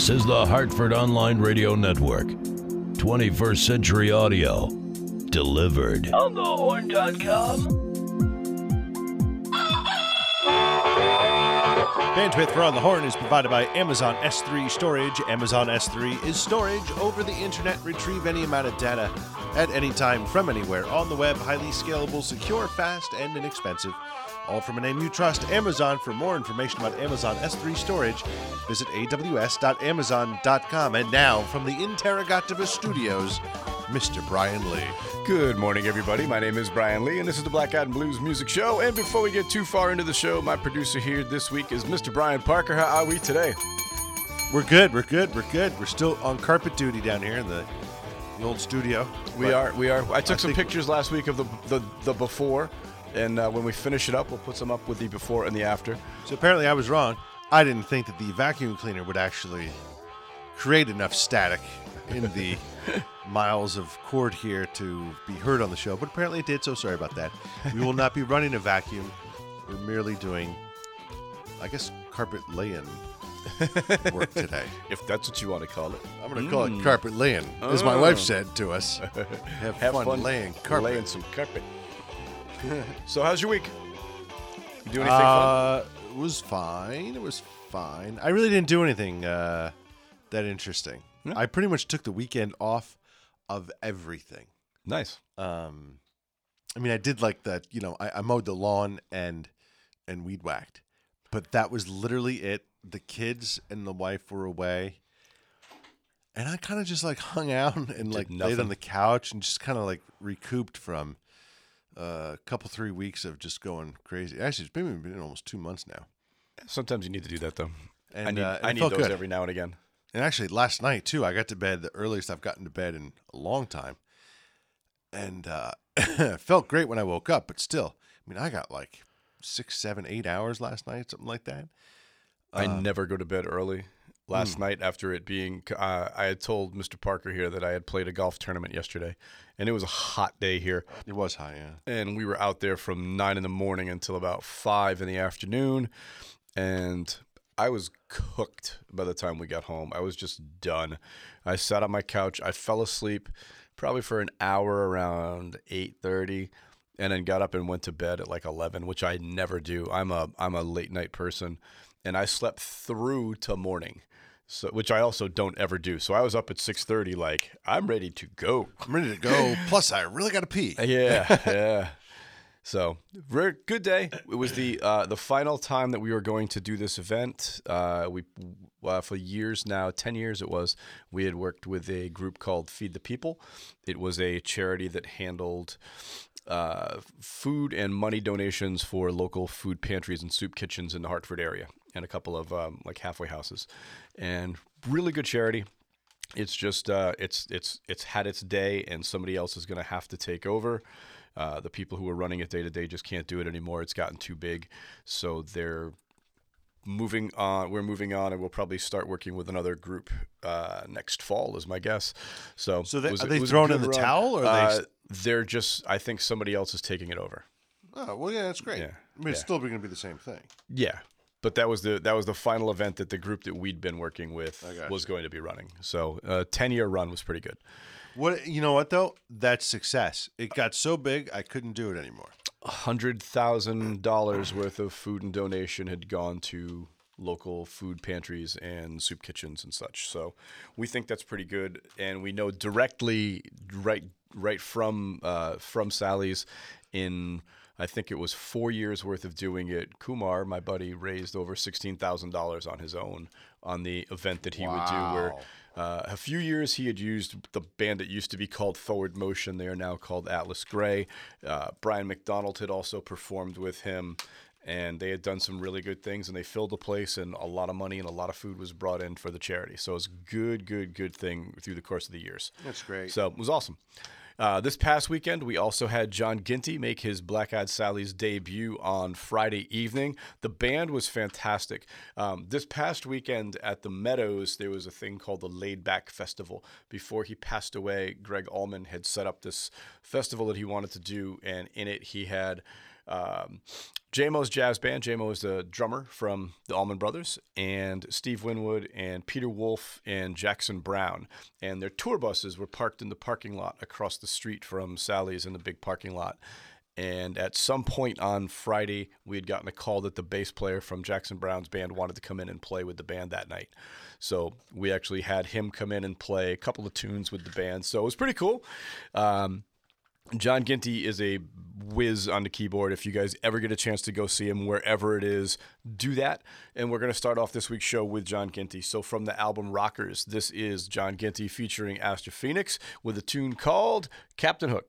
This is the Hartford Online Radio Network. 21st Century Audio. Delivered. On the thehorn.com. Bandwidth for On the Horn is provided by Amazon S3 Storage. Amazon S3 is storage over the internet. Retrieve any amount of data at any time from anywhere on the web. Highly scalable, secure, fast, and inexpensive. All from a name you trust, Amazon. For more information about Amazon S3 storage, visit aws.amazon.com. And now, from the Interrogativus Studios, Mr. Brian Lee. Good morning, everybody. My name is Brian Lee, and this is the Black and Blues Music Show. And before we get too far into the show, my producer here this week is Mr. Brian Parker. How are we today? We're good. We're good. We're good. We're still on carpet duty down here in the, the old studio. We are. We are. I took I some pictures last week of the the, the before, and uh, when we finish it up, we'll put some up with the before and the after. So apparently, I was wrong. I didn't think that the vacuum cleaner would actually create enough static in the miles of cord here to be heard on the show, but apparently it did. So sorry about that. We will not be running a vacuum. We're merely doing, I guess, carpet laying work today. If that's what you want to call it. I'm going to call it carpet laying, as my wife said to us. Have, Have fun, fun laying carpet. laying some carpet. so, how's your week? You do anything fun? Uh, it was fine. It was fine. I really didn't do anything uh, that interesting. I pretty much took the weekend off of everything. Nice. Um, I mean, I did like that. You know, I, I mowed the lawn and and weed whacked, but that was literally it. The kids and the wife were away, and I kind of just like hung out and like laid on the couch and just kind of like recouped from a couple three weeks of just going crazy. Actually, it's been, been almost two months now. Sometimes you need to do that, though. I need, uh, I need those good. every now and again. And actually, last night too, I got to bed the earliest I've gotten to bed in a long time, and uh, felt great when I woke up. But still, I mean, I got like six, seven, eight hours last night, something like that. I never go to bed early. Last Hmm. night, after it being, uh, I had told Mr. Parker here that I had played a golf tournament yesterday, and it was a hot day here. It was high, yeah. And we were out there from nine in the morning until about five in the afternoon. And I was cooked by the time we got home. I was just done. I sat on my couch. I fell asleep probably for an hour around 8:30 and then got up and went to bed at like 11, which I never do. I'm a I'm a late night person and I slept through till morning. So, which I also don't ever do. So I was up at 6:30 like I'm ready to go. I'm ready to go. Plus, I really got to pee. Yeah, yeah. So, very good day. It was the uh, the final time that we were going to do this event. Uh, we uh, for years now, ten years it was. We had worked with a group called Feed the People. It was a charity that handled uh, food and money donations for local food pantries and soup kitchens in the Hartford area, and a couple of um, like halfway houses, and really good charity it's just uh, it's it's it's had its day, and somebody else is going to have to take over. Uh, the people who are running it day to day just can't do it anymore. It's gotten too big, so they're moving on. We're moving on, and we'll probably start working with another group uh, next fall, is my guess. So, So they- was- are they throwing in the run. towel, or are they Uh, they're just. I think somebody else is taking it over. Oh well, yeah, that's great. Yeah, I mean, it's yeah. still going to be the same thing. Yeah. But that was the that was the final event that the group that we'd been working with was going to be running. So a ten year run was pretty good. What you know? What though? That's success. It got so big, I couldn't do it anymore. hundred thousand dollars worth of food and donation had gone to local food pantries and soup kitchens and such. So we think that's pretty good, and we know directly right right from uh, from Sally's in. I think it was four years worth of doing it. Kumar, my buddy, raised over sixteen thousand dollars on his own on the event that he would do. Where uh, a few years he had used the band that used to be called Forward Motion. They are now called Atlas Gray. Uh, Brian McDonald had also performed with him, and they had done some really good things. And they filled the place, and a lot of money and a lot of food was brought in for the charity. So it was a good, good, good thing through the course of the years. That's great. So it was awesome. Uh, this past weekend, we also had John Ginty make his Black Eyed Sally's debut on Friday evening. The band was fantastic. Um, this past weekend at the Meadows, there was a thing called the Laid Back Festival. Before he passed away, Gregg Allman had set up this festival that he wanted to do, and in it, he had um, Jaimoe's jazz band. Jaimoe is the drummer from the Allman Brothers, and Steve Winwood and Peter Wolf and Jackson Browne. And their tour buses were parked in the parking lot across the street from Sally's in the big parking lot. And at some point on Friday, we had gotten a call that the bass player from Jackson Browne's band wanted to come in and play with the band that night. So we actually had him come in and play a couple of tunes with the band. So it was pretty cool. Um, John Ginty is a whiz on the keyboard. If you guys ever get a chance to go see him wherever it is, do that. And we're going to start off this week's show with John Ginty. So from the album Rockers, this is John Ginty featuring Aster Pheonyx with a tune called Captain Hook.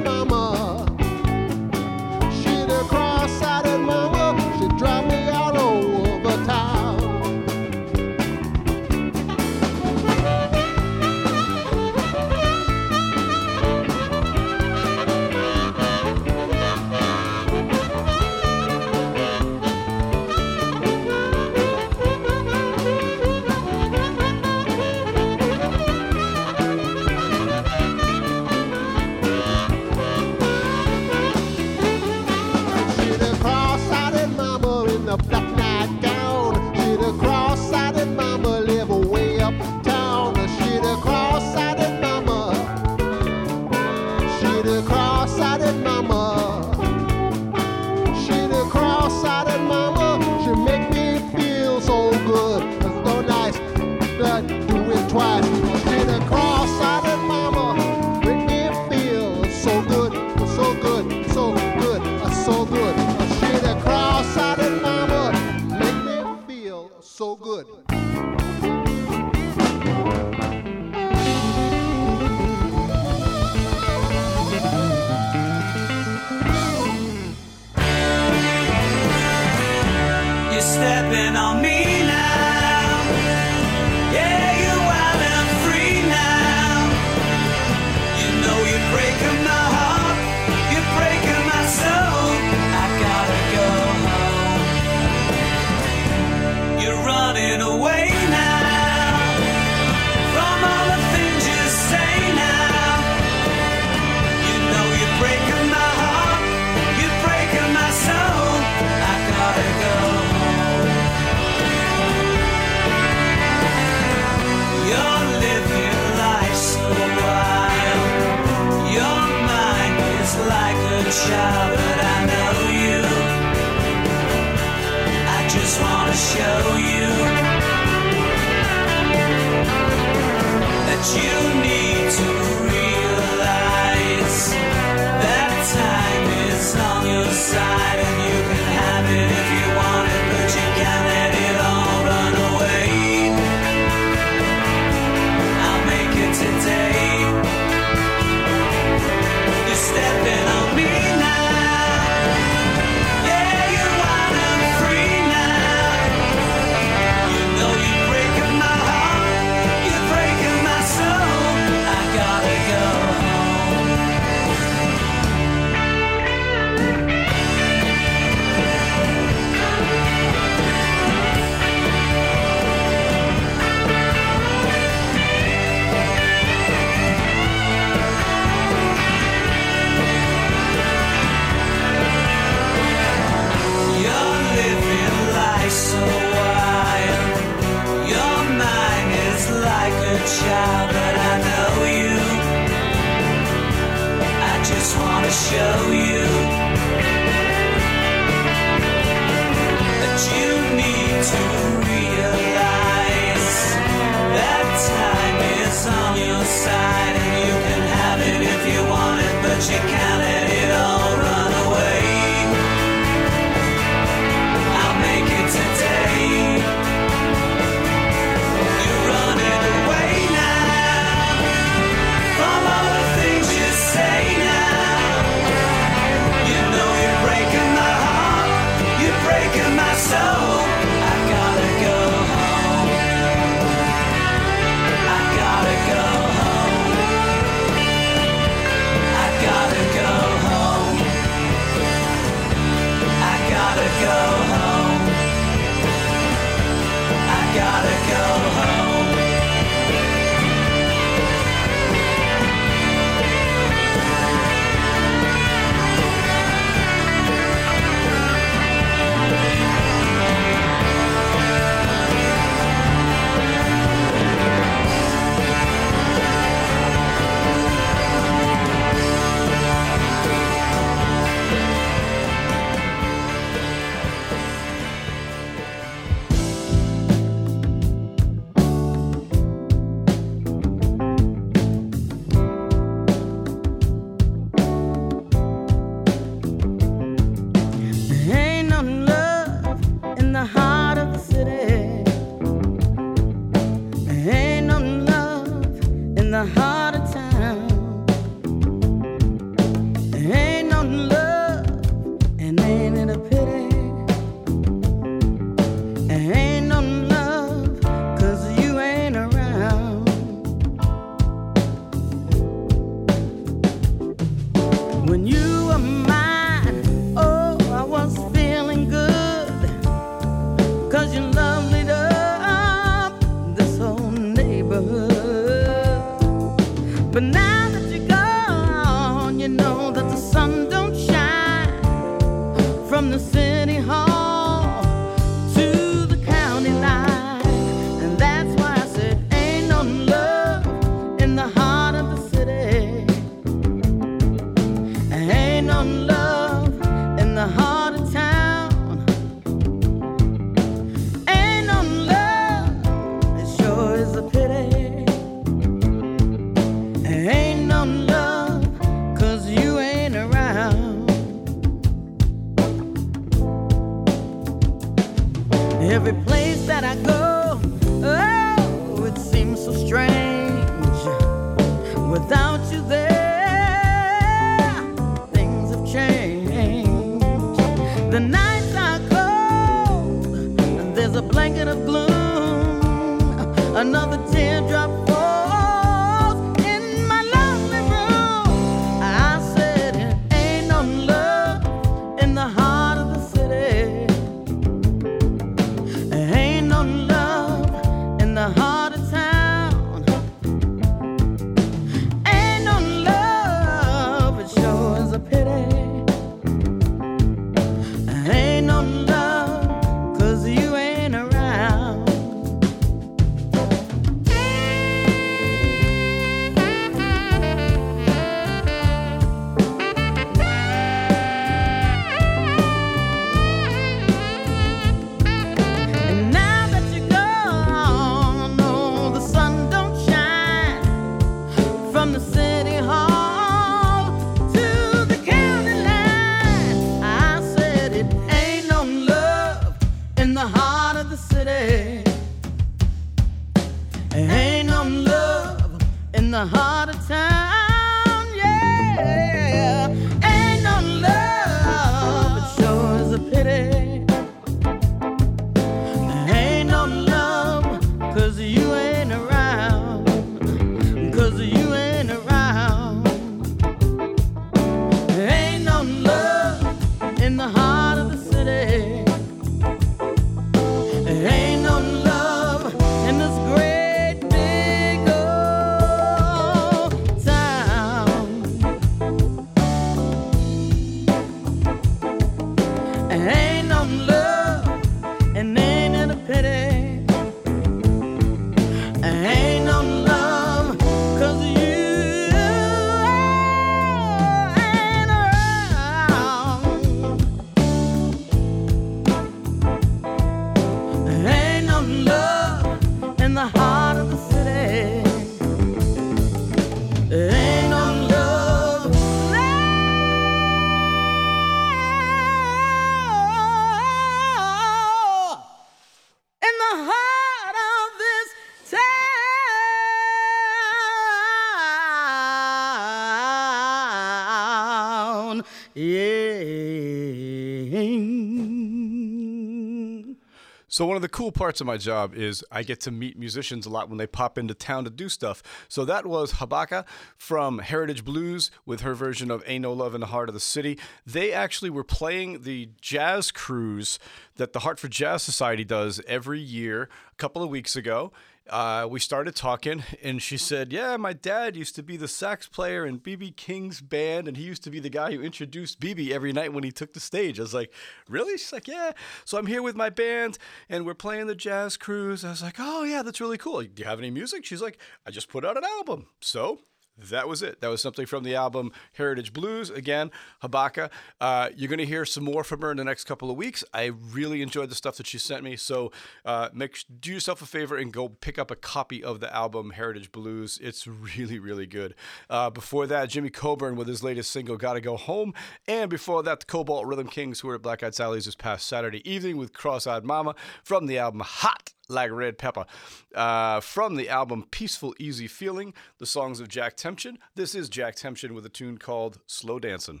So one of the cool parts of my job is I get to meet musicians a lot when they pop into town to do stuff. So that was Habaka from Heritage Blues with her version of Ain't No Love in the Heart of the City. They actually were playing the jazz cruise that the Hartford Jazz Society does every year a couple of weeks ago. Uh, we started talking, and she said, Yeah, my dad used to be the sax player in BB King's band, and he used to be the guy who introduced BB every night when he took the stage. I was like, Really? She's like, Yeah. So I'm here with my band, and we're playing the jazz cruise. I was like, Oh, yeah, that's really cool. Do you have any music? She's like, I just put out an album. So that was it. That was something from the album Heritage Blues. Again, Habaka. Uh, you're going to hear some more from her in the next couple of weeks. I really enjoyed the stuff that she sent me. So uh, make do yourself a favor and go pick up a copy of the album Heritage Blues. It's really, really good. Uh, before that, Jimmy Coburn with his latest single "Gotta Go Home," and before that, the Cobalt Rhythm Kings, who were at Black Eyed Sally's this past Saturday evening with Cross-Eyed Mama from the album Hot like red pepper. Uh, from the album Peaceful Easy Feeling, the songs of Jack Tempchin. This is Jack Tempchin with a tune called Slow Dancin'.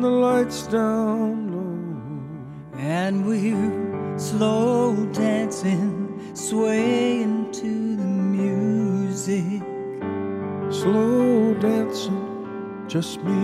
The lights down low. And we're slow dancing, swaying to the music. Slow dancing, just me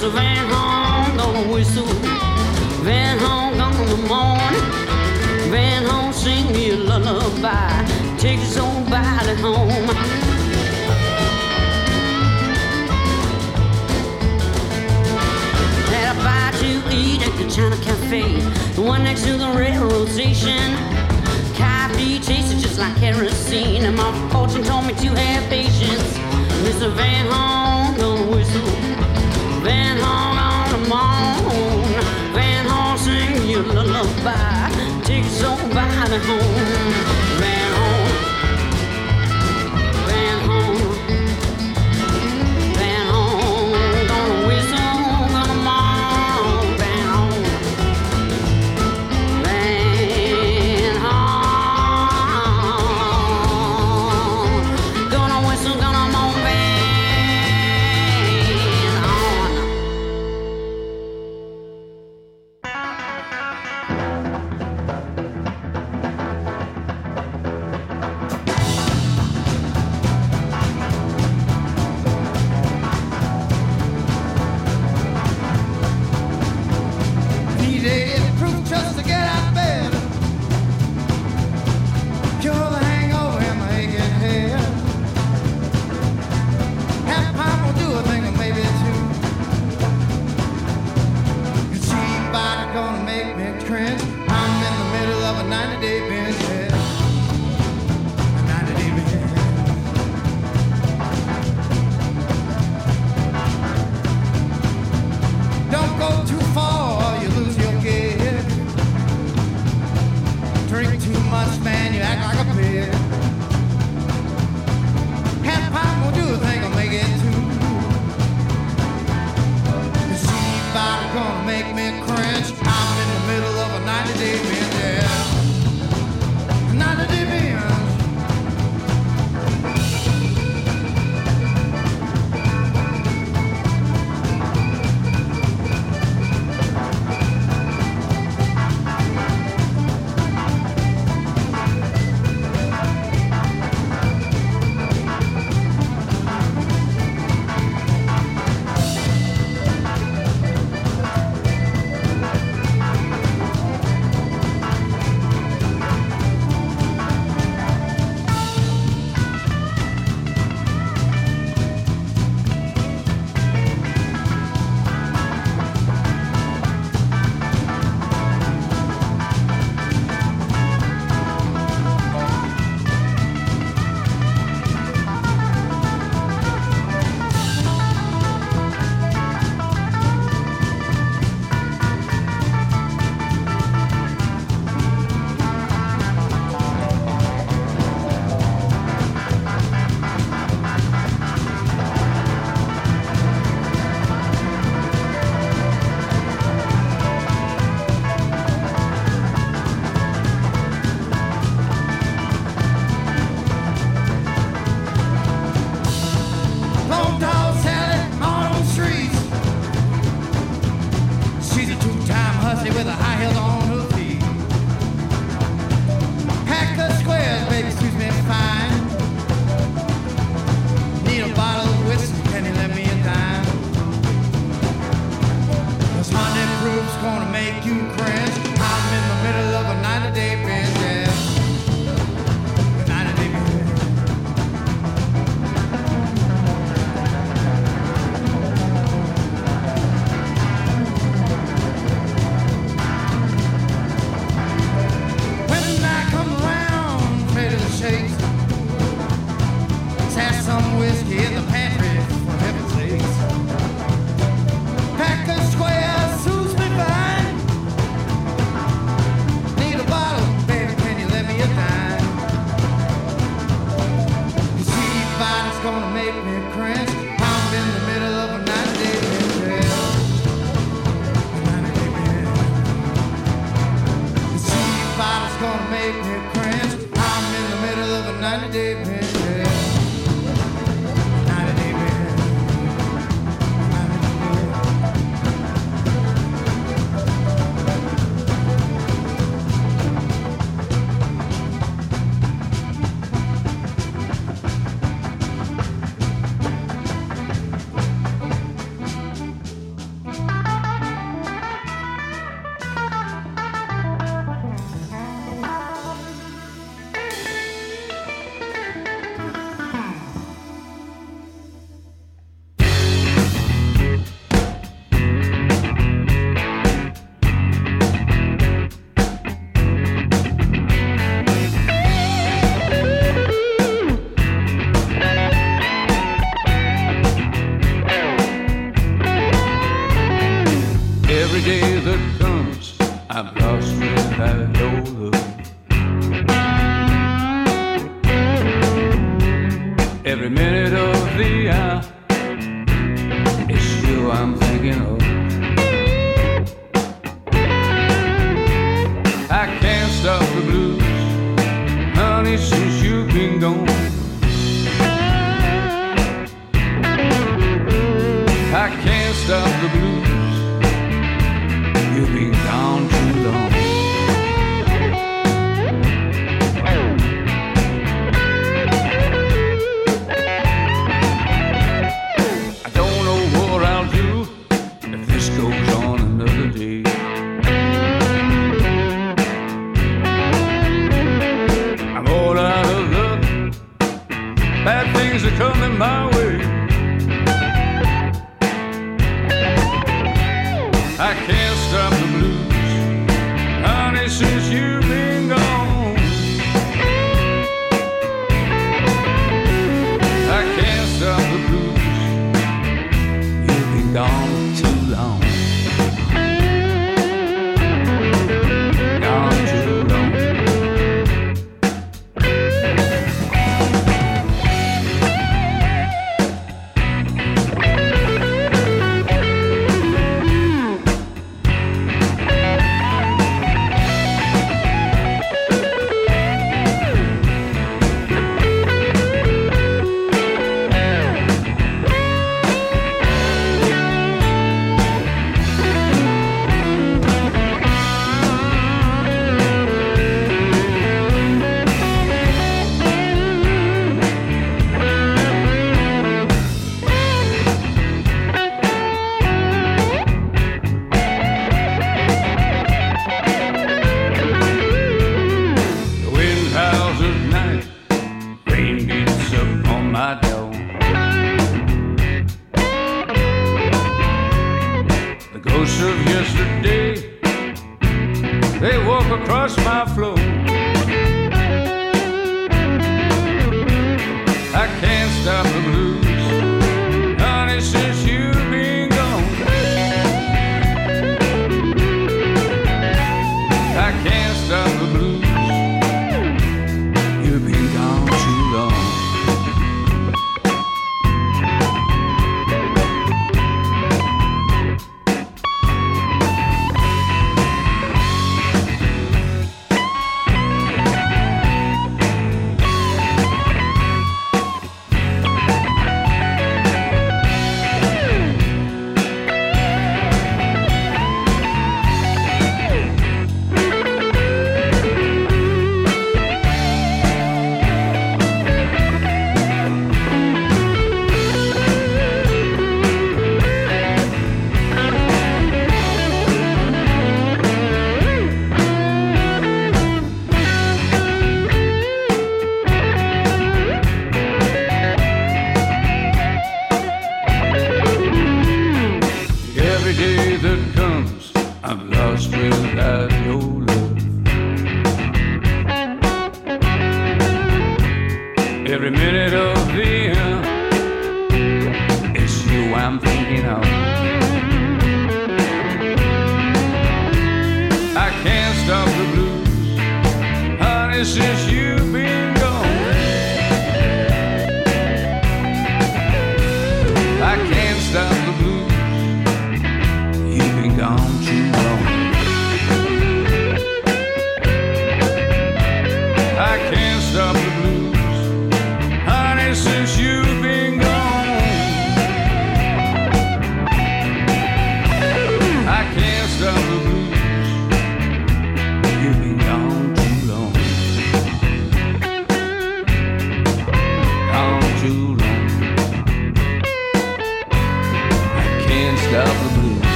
whistle, Van Horn gonna whistle. Van Horn in the morning. Van Horn sing me a lullaby. Take his own body home. Had a bite to eat at the China Cafe, the one next to the railroad station. Coffee tasted just like kerosene, and my fortune told me to have patience. Mr. Van Horn gonna whistle. Van Horn on the moon. Van Horn sing you a lullaby. Take your body home. Van Horn.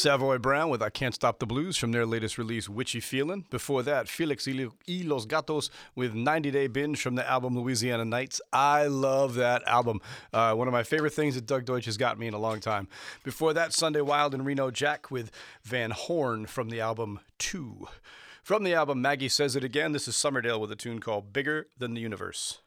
Savoy Brown with I Can't Stop the Blues from their latest release, Witchy Feeling." Before that, Felix y Los Gatos with 90 Day Binge from the album Louisiana Nights. I love that album. Uh, one of my favorite things that Doug Deutsch has got me in a long time. Before that, Sunday Wilde and Reno Jack with Van Horn from the album Two. From the album Maggie Says It Again, this is Summerdale with a tune called Bigger Than the Universe.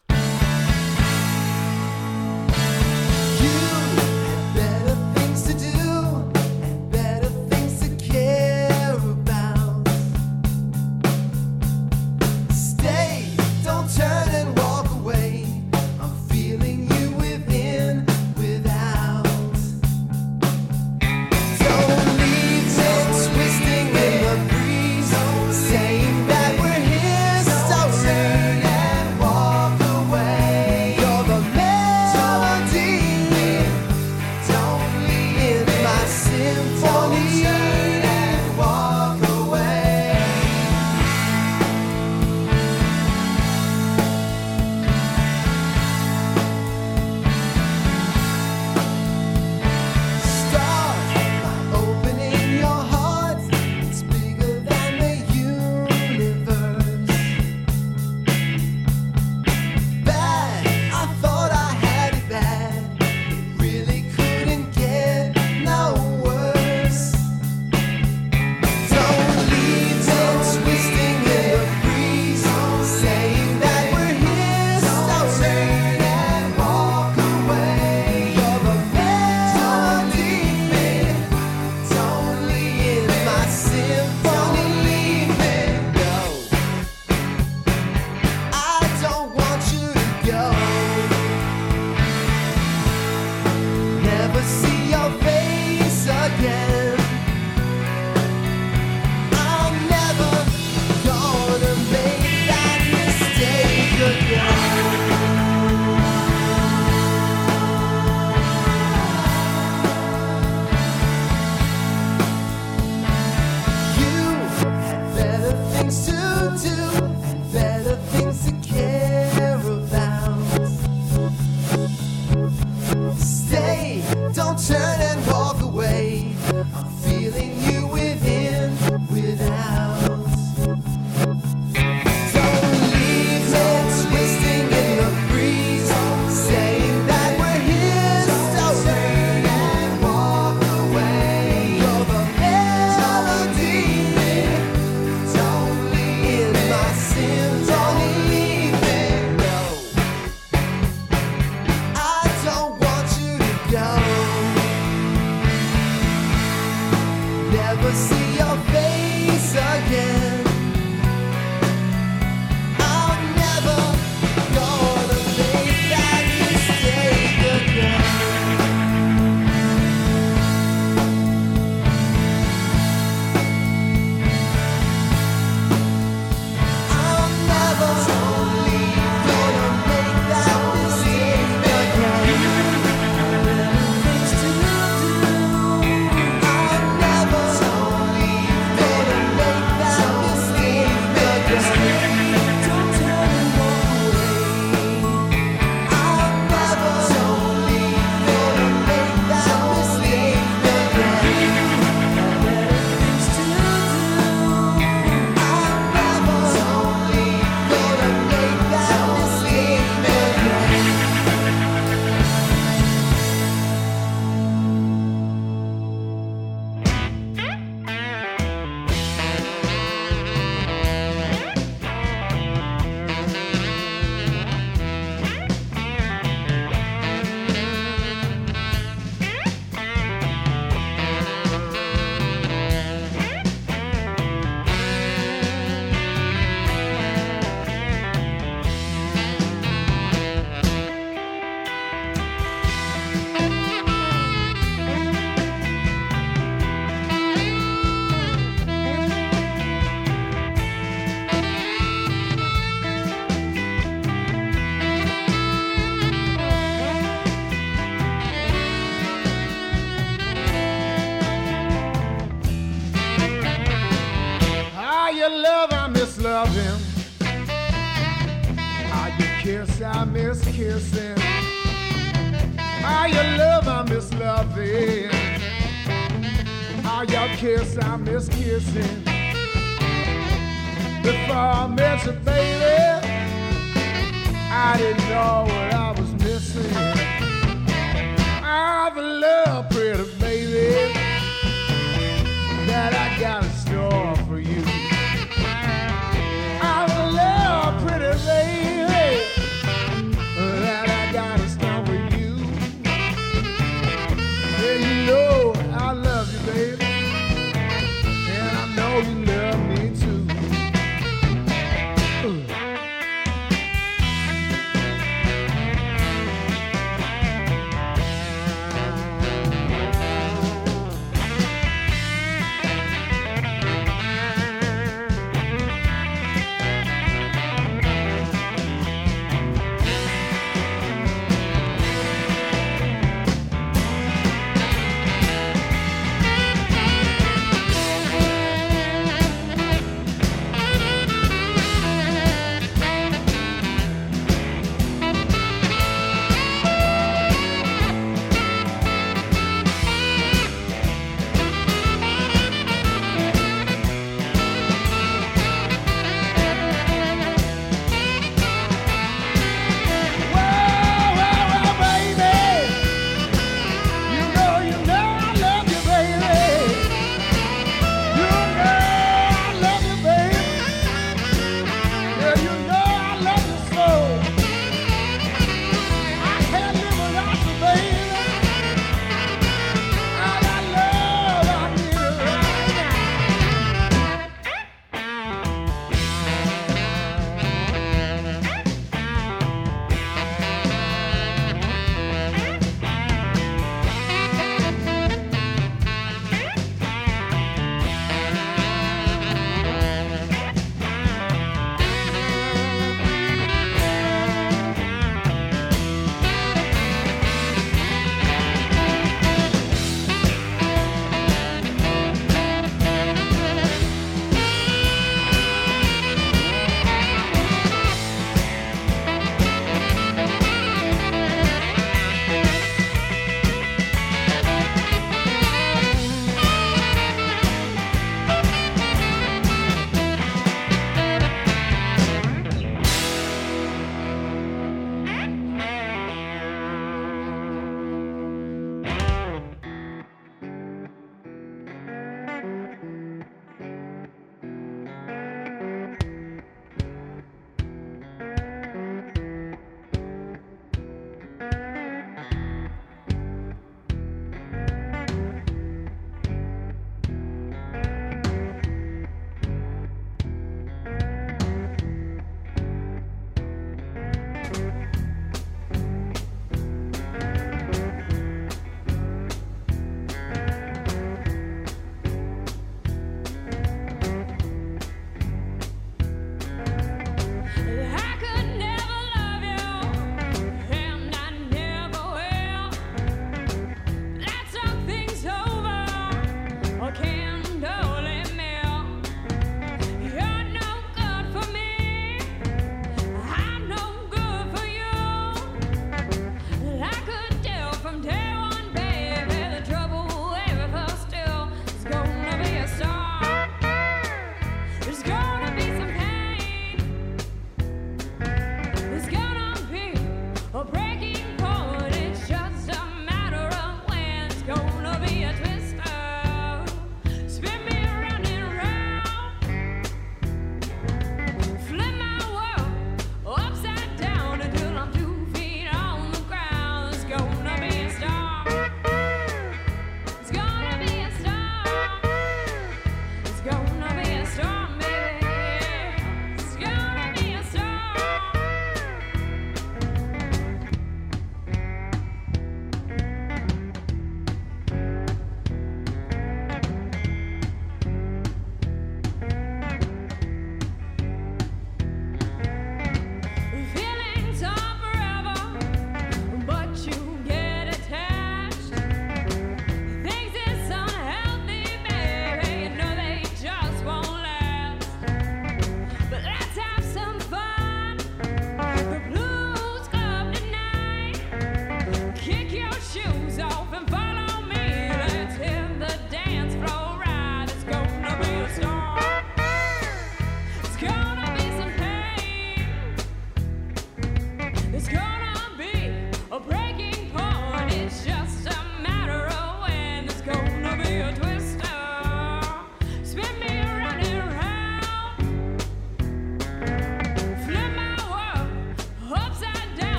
kissing. How you love, I miss loving. How you kiss, I miss kissing.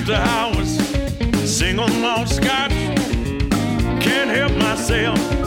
After hours, single malt scotch. Can't help myself.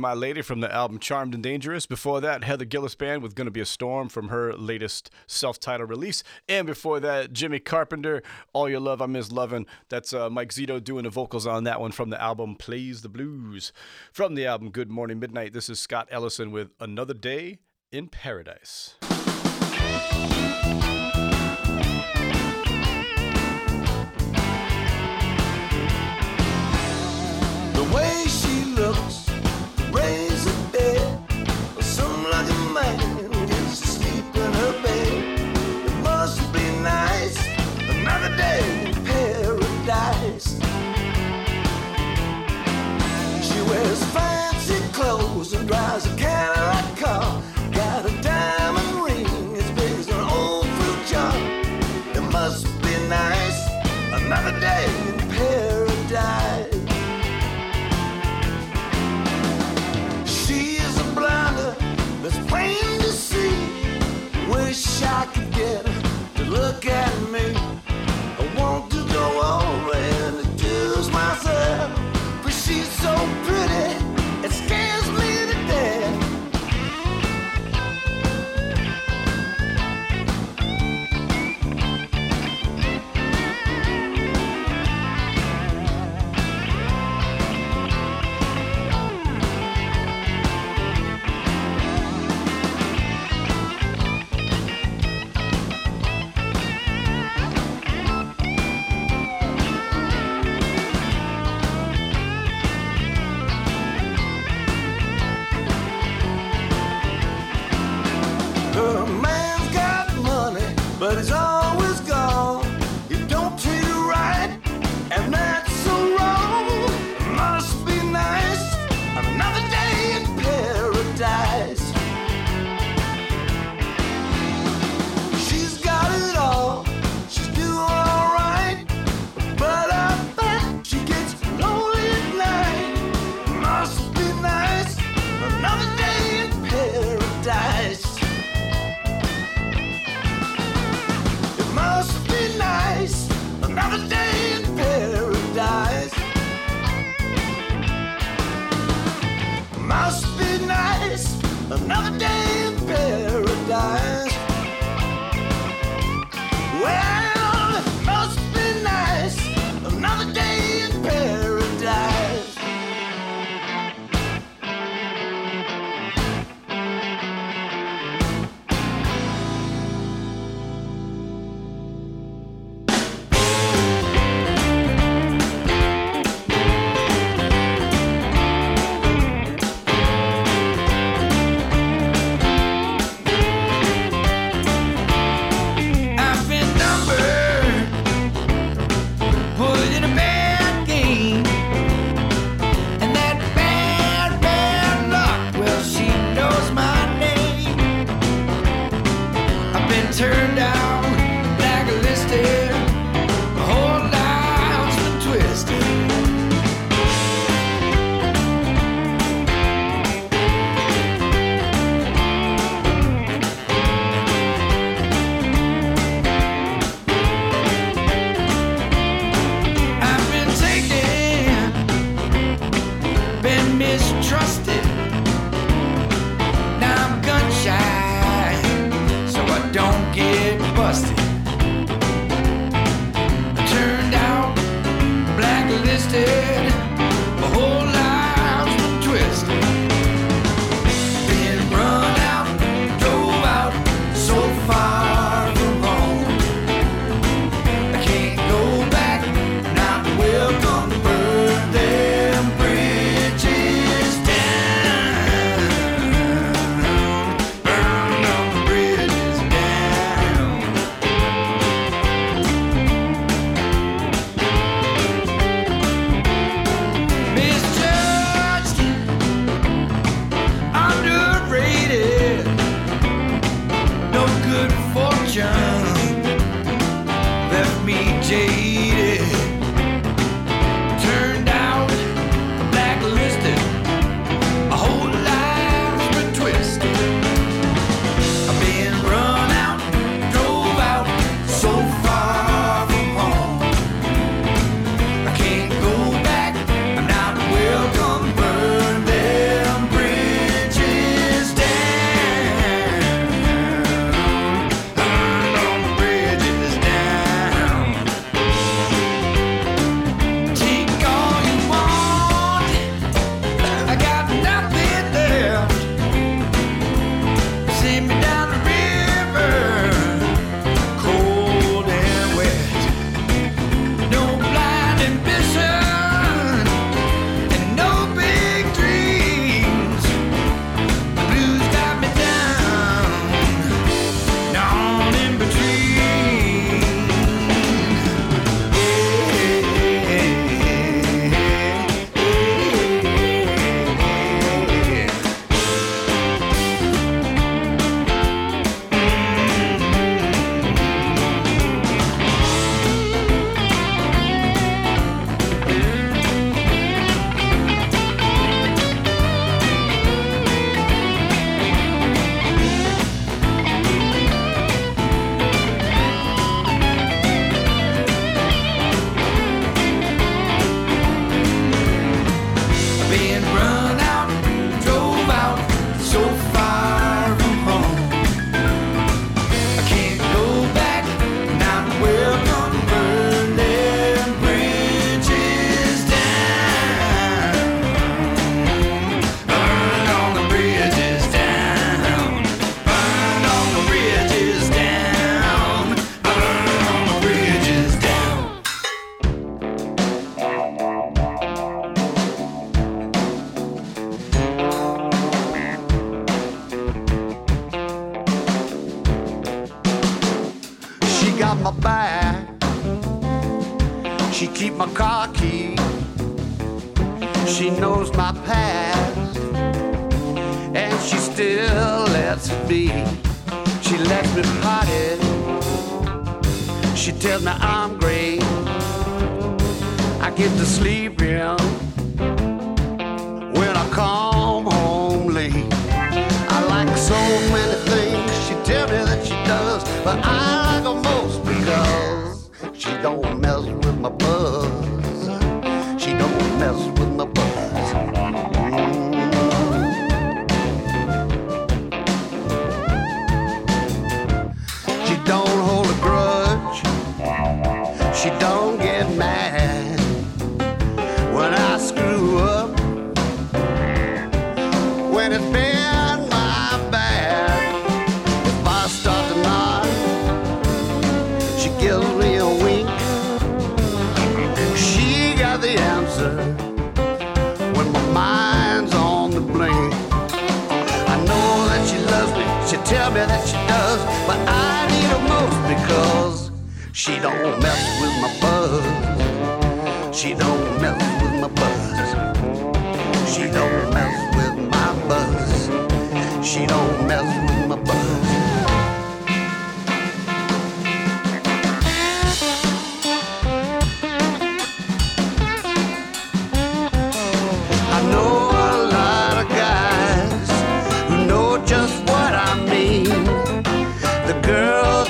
My Lady from the album Charmed and Dangerous. Before that, Heather Gillis Band with Gonna Be a Storm from her latest self titled release. And before that, Jimmy Carpenter, All Your Love I Miss Lovin'. That's uh, Mike Zito doing the vocals on that one from the album Plays the Blues. From the album Good Morning Midnight, this is Scott Ellison with Another Day in Paradise. wears fancy clothes and drives a Cadillac car.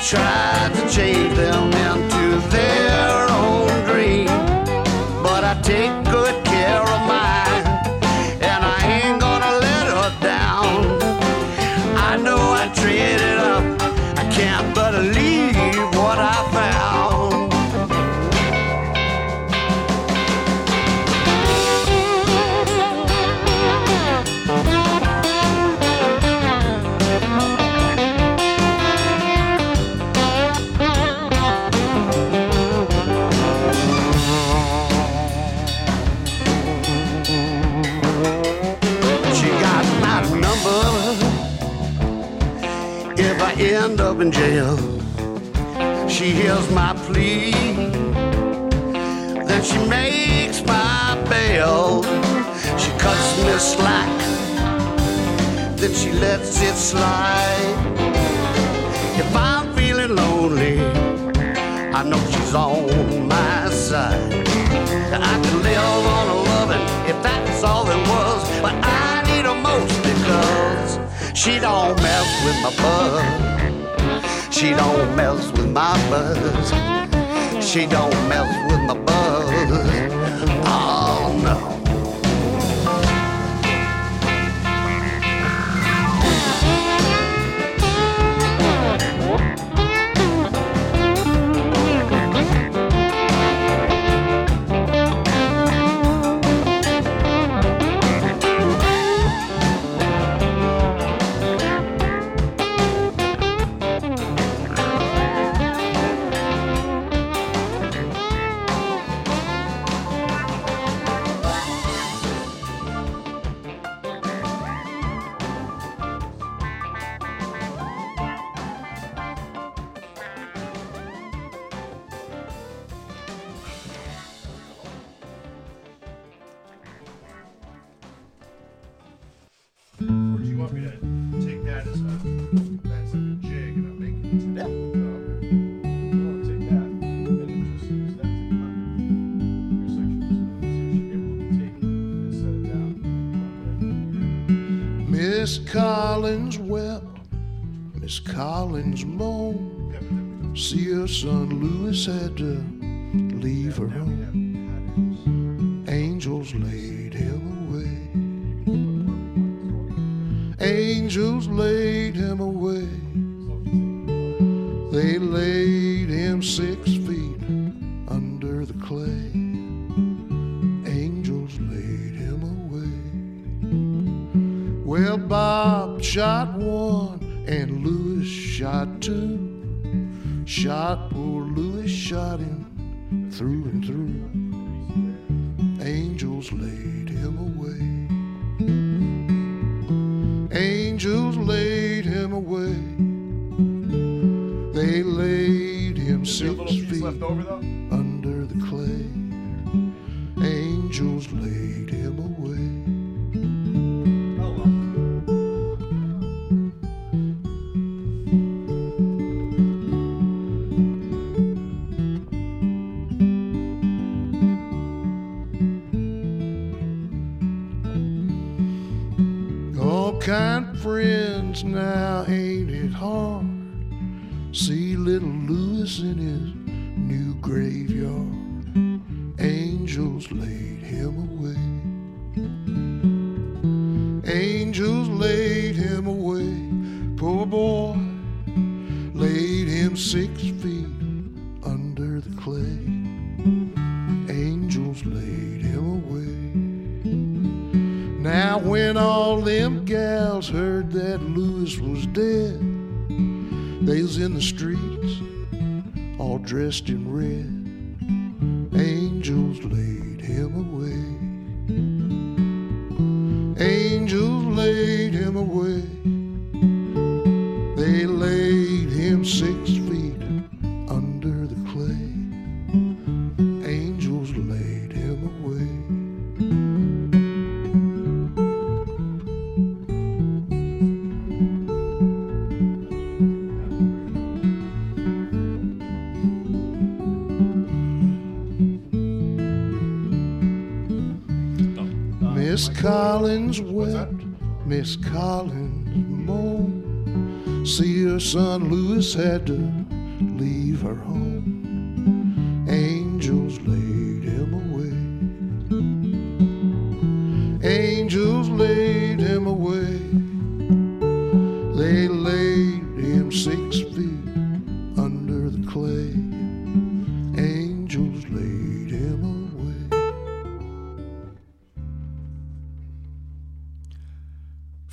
tried to change jail. She hears my plea, then she makes my bail. She cuts me slack, then she lets it slide. If I'm feeling lonely, I know she's on my side. I can live on a loving if that's all there was, but I need her most because she don't mess with my bug. She don't mess with my buzz. She don't mess with my buzz. Oh no. Do. Angels laid him away.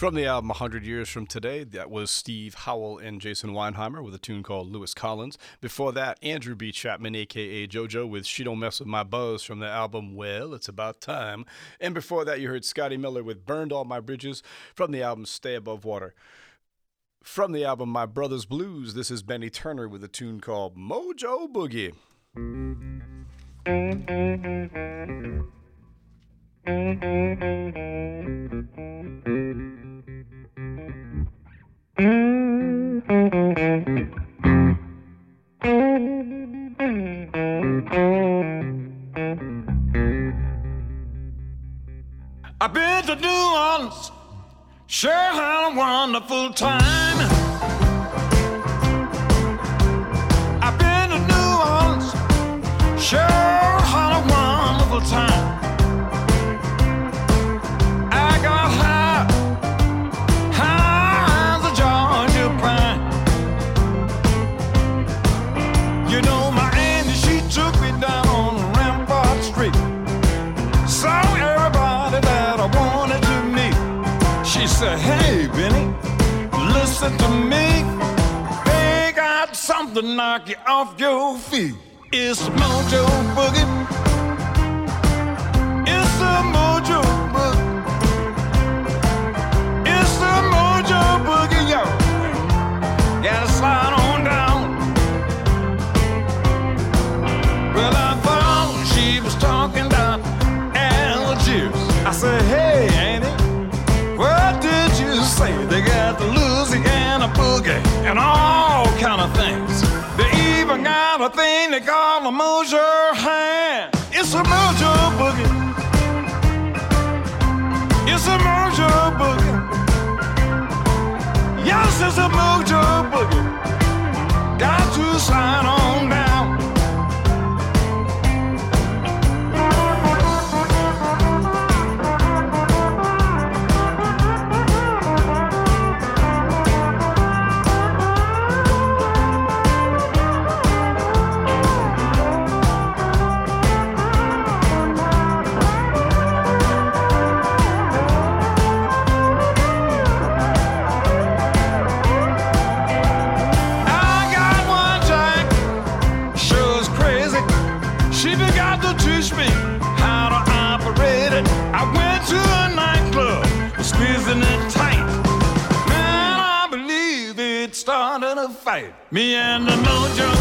From the album 100 Years From Today, that was Steve Howell and Jason Weinheimer with a tune called Louis Collins. Before that, Andrew B. Chapman, aka JoJo, with She Don't Mess With My Buzz from the album Well, It's About Time. And before that, you heard Scotty Miller with Burned All My Bridges from the album Stay Above Water. From the album My Brother's Blues, this is Benny Turner with a tune called Mojo Boogie. I've been to New Orleans, sure had a wonderful time. I've been to New Orleans, sure had a wonderful time. Said, Hey, Benny, listen to me. They got something to knock you off your feet. It's the Mojo Boogie. It's the Mojo a thing they call a hand. It's a Mojo boogie. It's a Mojo boogie. Yes, it's a Mojo boogie. Me and the Mojo.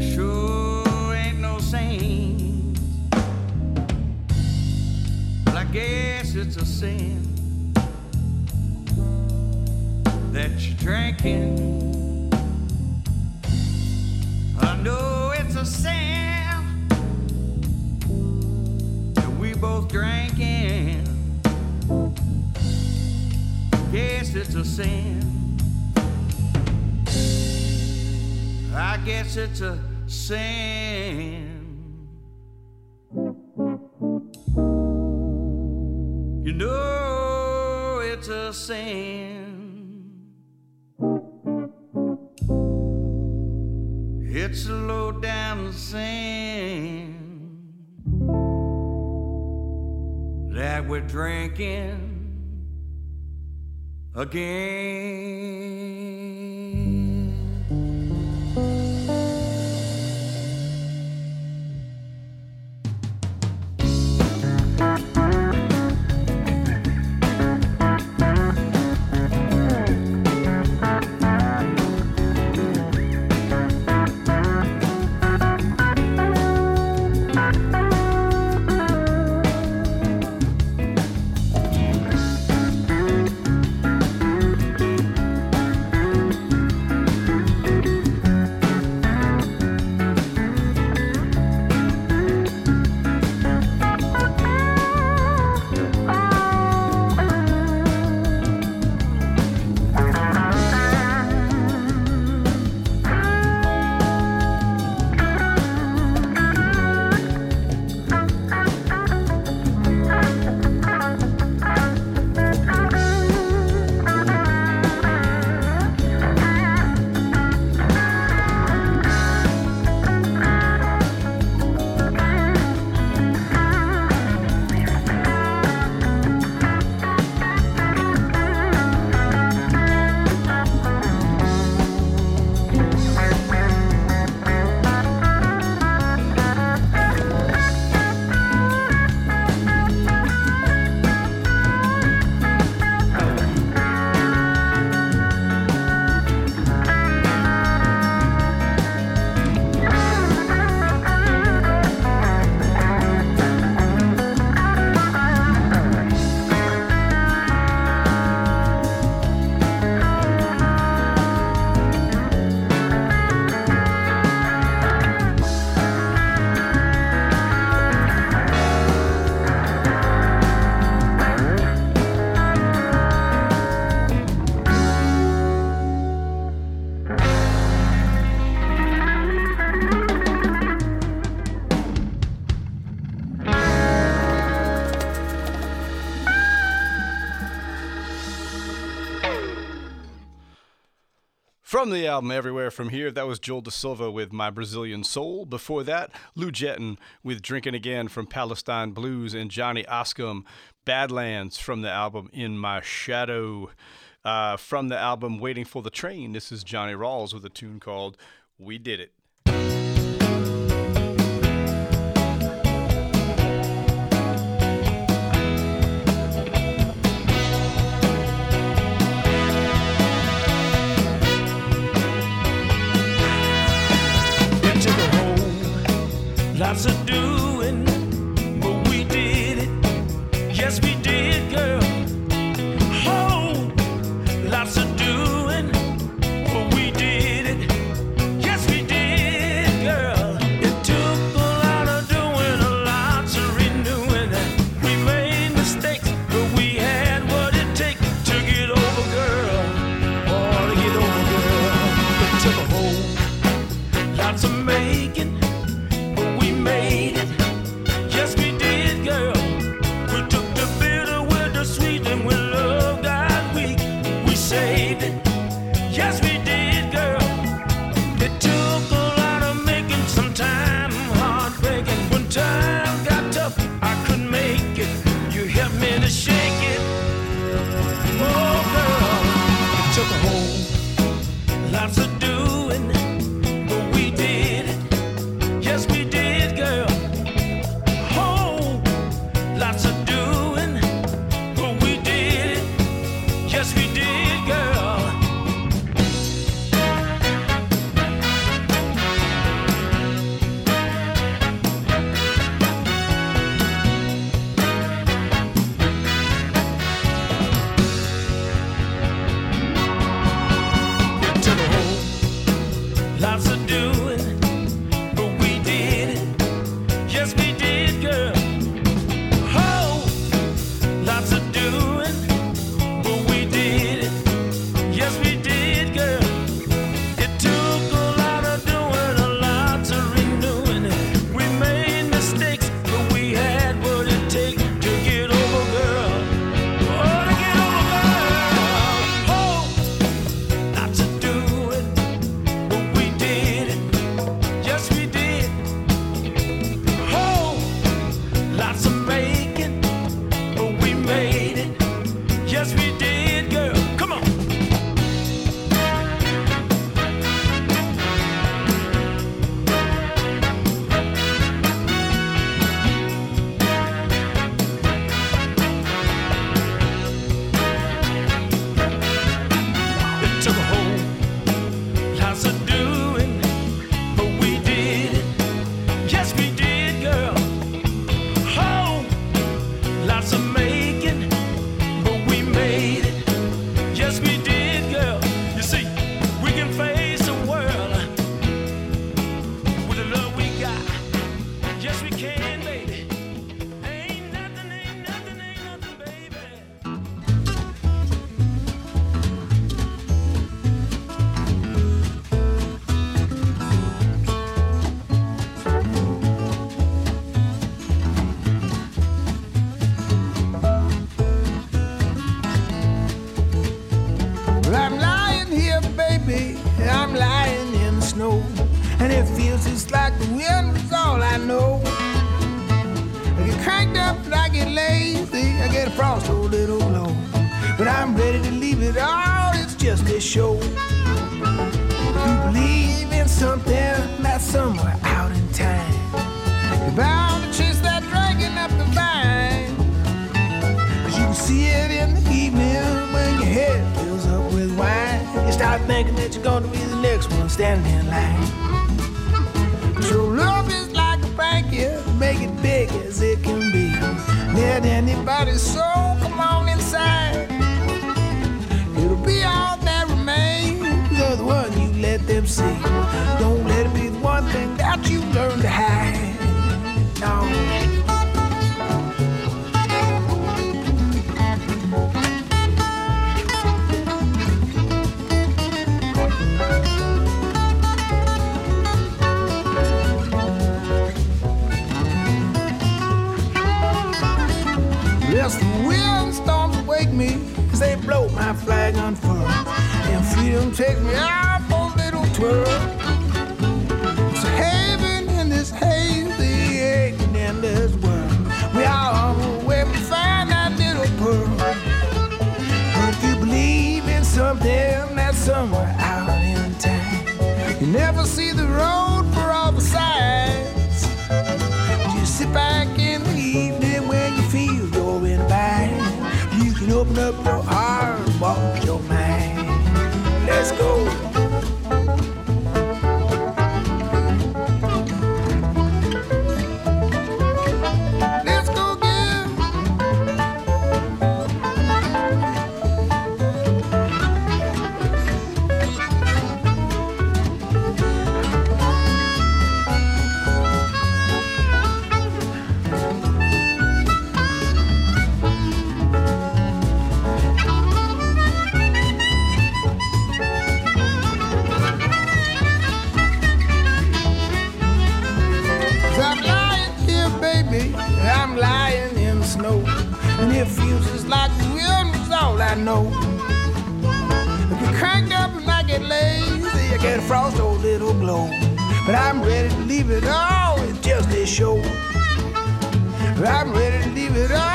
Sure ain't no saints. Well, I guess it's a sin that you're drinking. I know it's a sin that we both drinking. Guess it's a sin. I guess it's a sin. You know it's a sin. It's a low down sin that we're drinking again. From the album Everywhere From Here, that was Joel Da Silva with My Brazilian Soul. Before that, Lew Jetton with Drinking Again from Palestine Blues and Johnny Oscom, Badlands from the album In My Shadow. Uh, from the album Waiting for the Train, this is Johnny Rawls with a tune called We Did It. cranked up and I get lazy. I get frosty a little long. But I'm ready to leave it all, it's just a show. You believe in something that's somewhere out in time. You're bound to chase that dragon up the vine. Cause you can see it in the evening when your head fills up with wine. You start thinking that you're gonna be the next one standing in line. make it big as it can be. Let anybody so come on and flag unfurled. And freedom take me out for a little twirl. It's a haven in this hazy and endless world. We all where we find that little pearl. But if you believe in something that's somewhere out in time, you never see the road for all the signs. Just sit back in the evening when you feel going by. You can open up your heart know. If you crank up and I get lazy, I get a frost or little glow. But I'm ready to leave it all, it's just a show. But I'm ready to leave it all,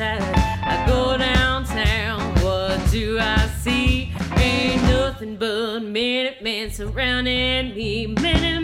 I go downtown, what do I see? Ain't nothing but minute men surrounding me. Minute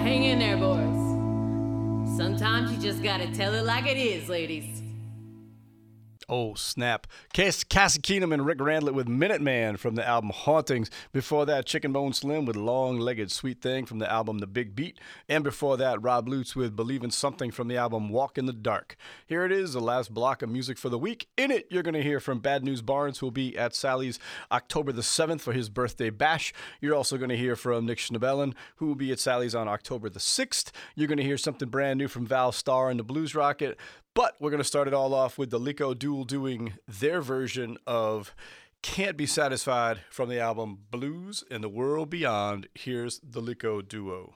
hang in there, boys. Sometimes you just gotta tell it like it is, ladies. Oh, snap. Cass, Cassie Keenum and Rick Randlett with Minuteman from the album Hauntings. Before that, Chicken Bone Slim with Long Legged Sweet Thing from the album The Big Beat. And before that, Rob Lutz with Believe in Something from the album Walk in the Dark. Here it is, the last block of music for the week. In it, you're going to hear from Bad News Barnes, who will be at Sally's October the 7th for his birthday bash. You're also going to hear from Nick Schnebelen, who will be at Sally's on October the 6th. You're going to hear something brand new from Val Starr and the Blues Rocket. But we're going to start it all off with the Lico Duo doing their version of Can't Be Satisfied from the album Blues and the World Beyond. Here's the Lico Duo.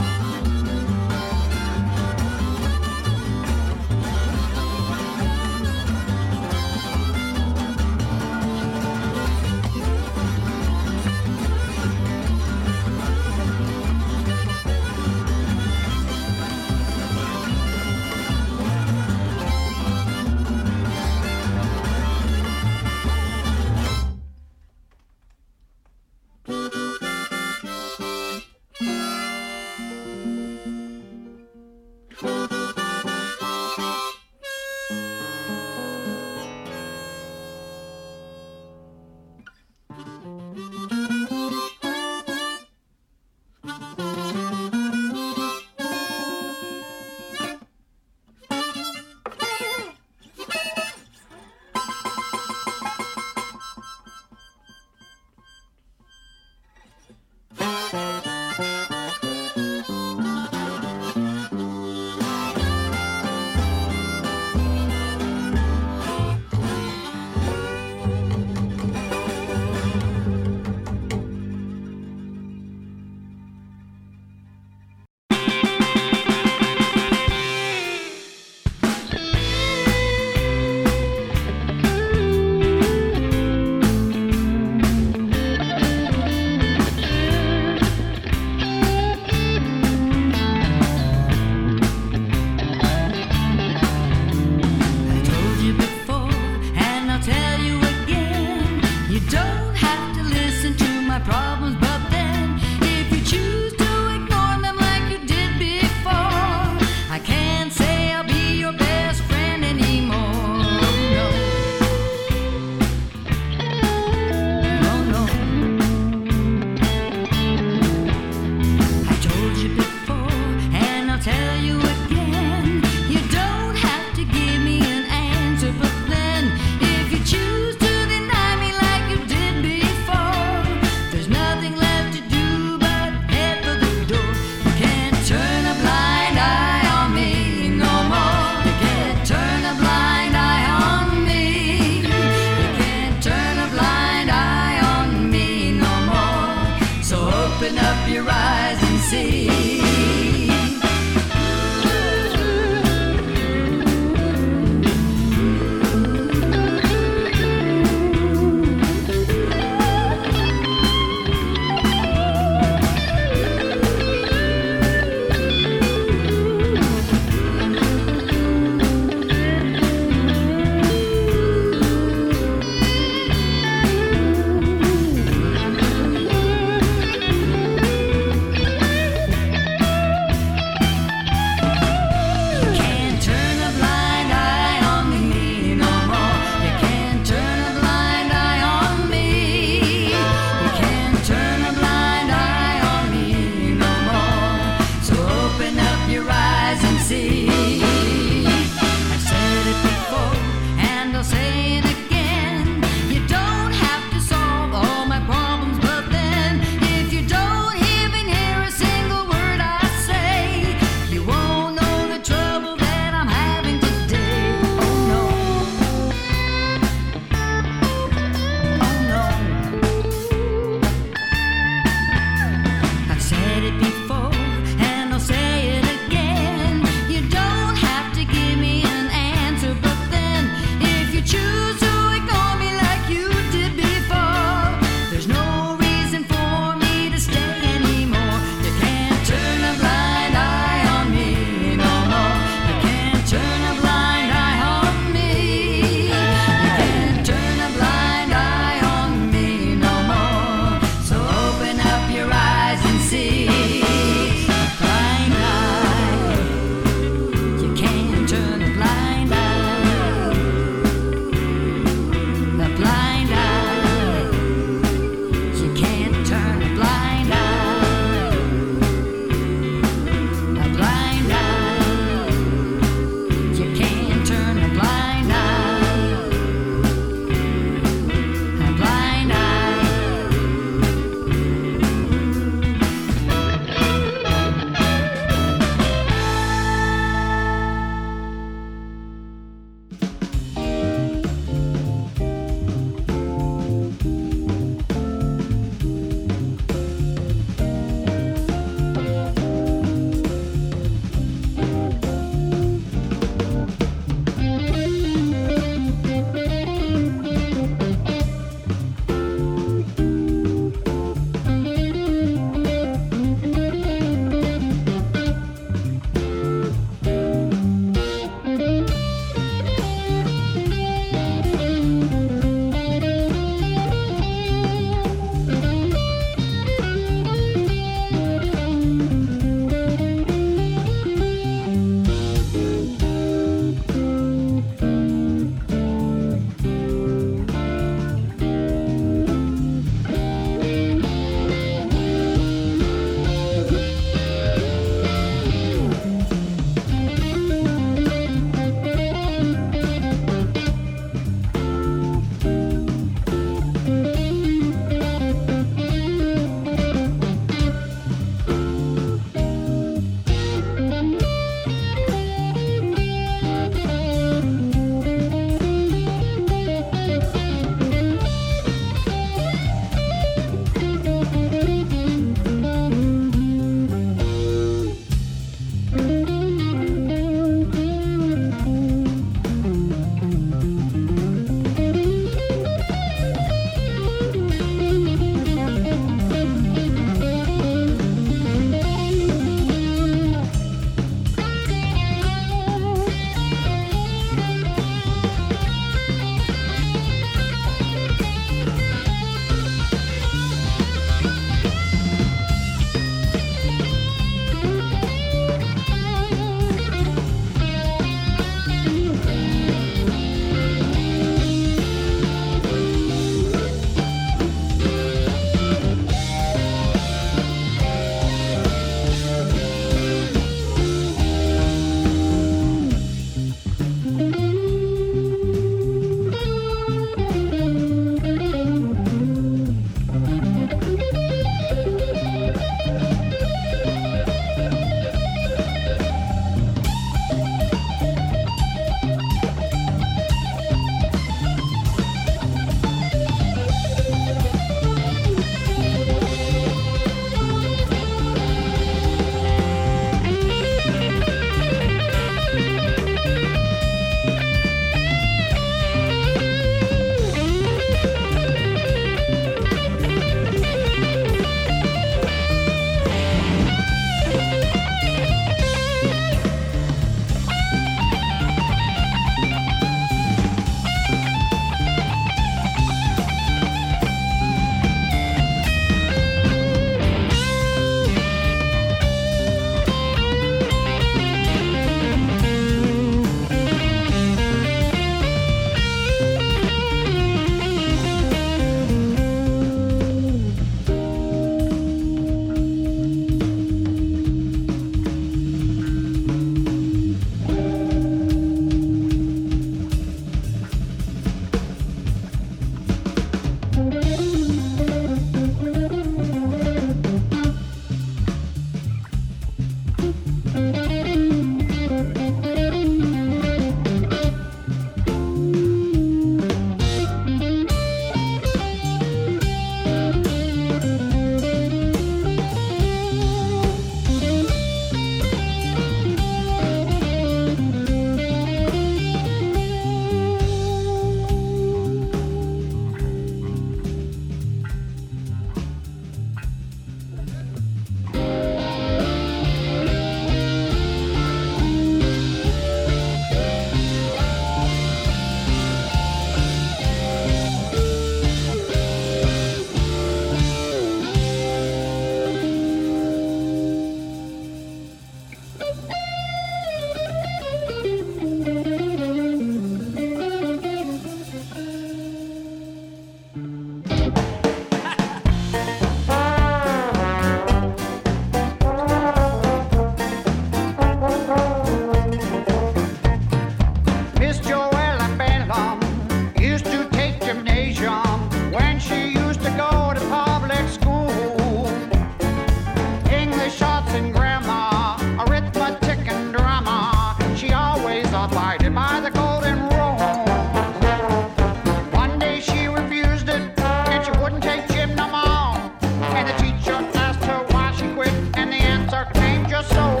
your soul.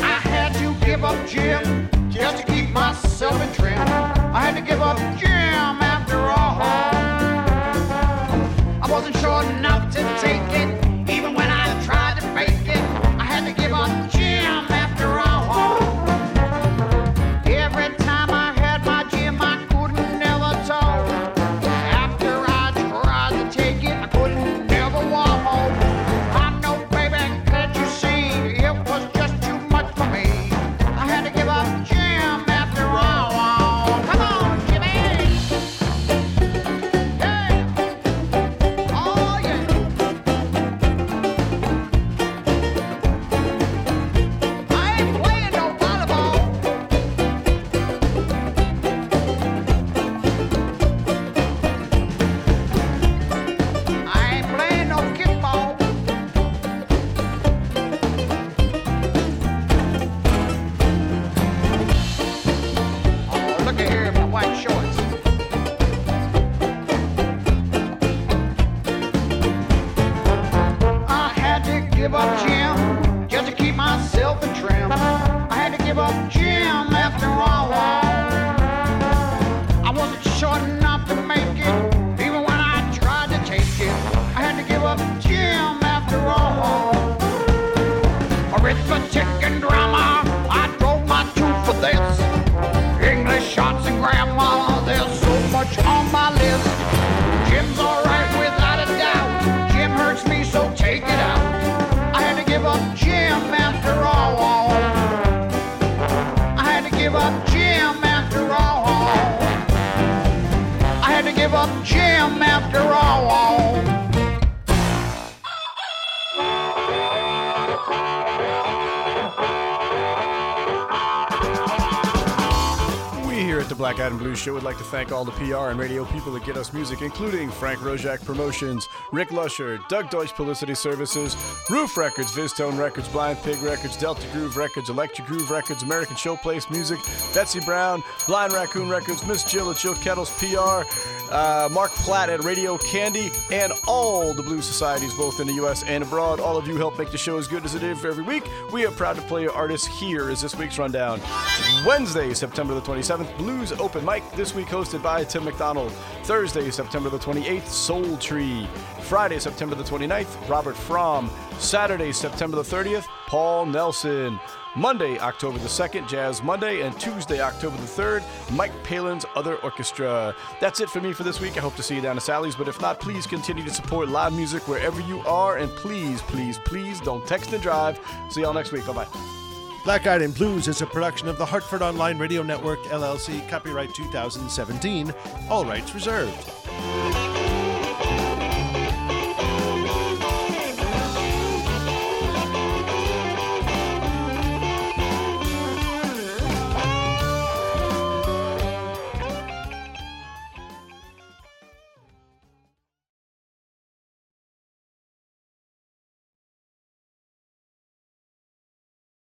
I had to give up Jim just to keep myself in trim. I had to give up Jim after all. I wasn't sure enough to take it. Show would like to thank all the PR and radio people that get us music, including Frank Roszak Promotions, Rick Lusher, Doug Deutsch Publicity Services, Ruf Records, VizzTone Records, Blind Pig Records, Delta Groove Records, Electric Groove Records, American Showplace Music, Betsie Brown, Blind Raccoon Records, Miss Jill at Jill Kettles PR, uh, Mark Platt at Radio Candy, and all the blues societies, both in the U.S. and abroad. All of you help make the show as good as it is every week. We are proud to play your artists. Here is this week's rundown. Wednesday, September the 27th, Blues Open Mic, this week hosted by Tim McDonald. Thursday, September the 28th, Soul Tree. Friday, September the 29th, Robert Fromm. Saturday, September the 30th, Paul Nelson. Monday, October the 2nd, Jazz Monday, and Tuesday, October the 3rd, Mike Palin's Other Orchestra. That's it for me for this week. I hope to see you down at Sally's, but if not, please continue to support live music wherever you are, and please, please, please don't text and drive. See y'all next week. Bye bye. Black Eyed and Blues is a production of the Hartford Online Radio Network, LLC, copyright 2017, all rights reserved.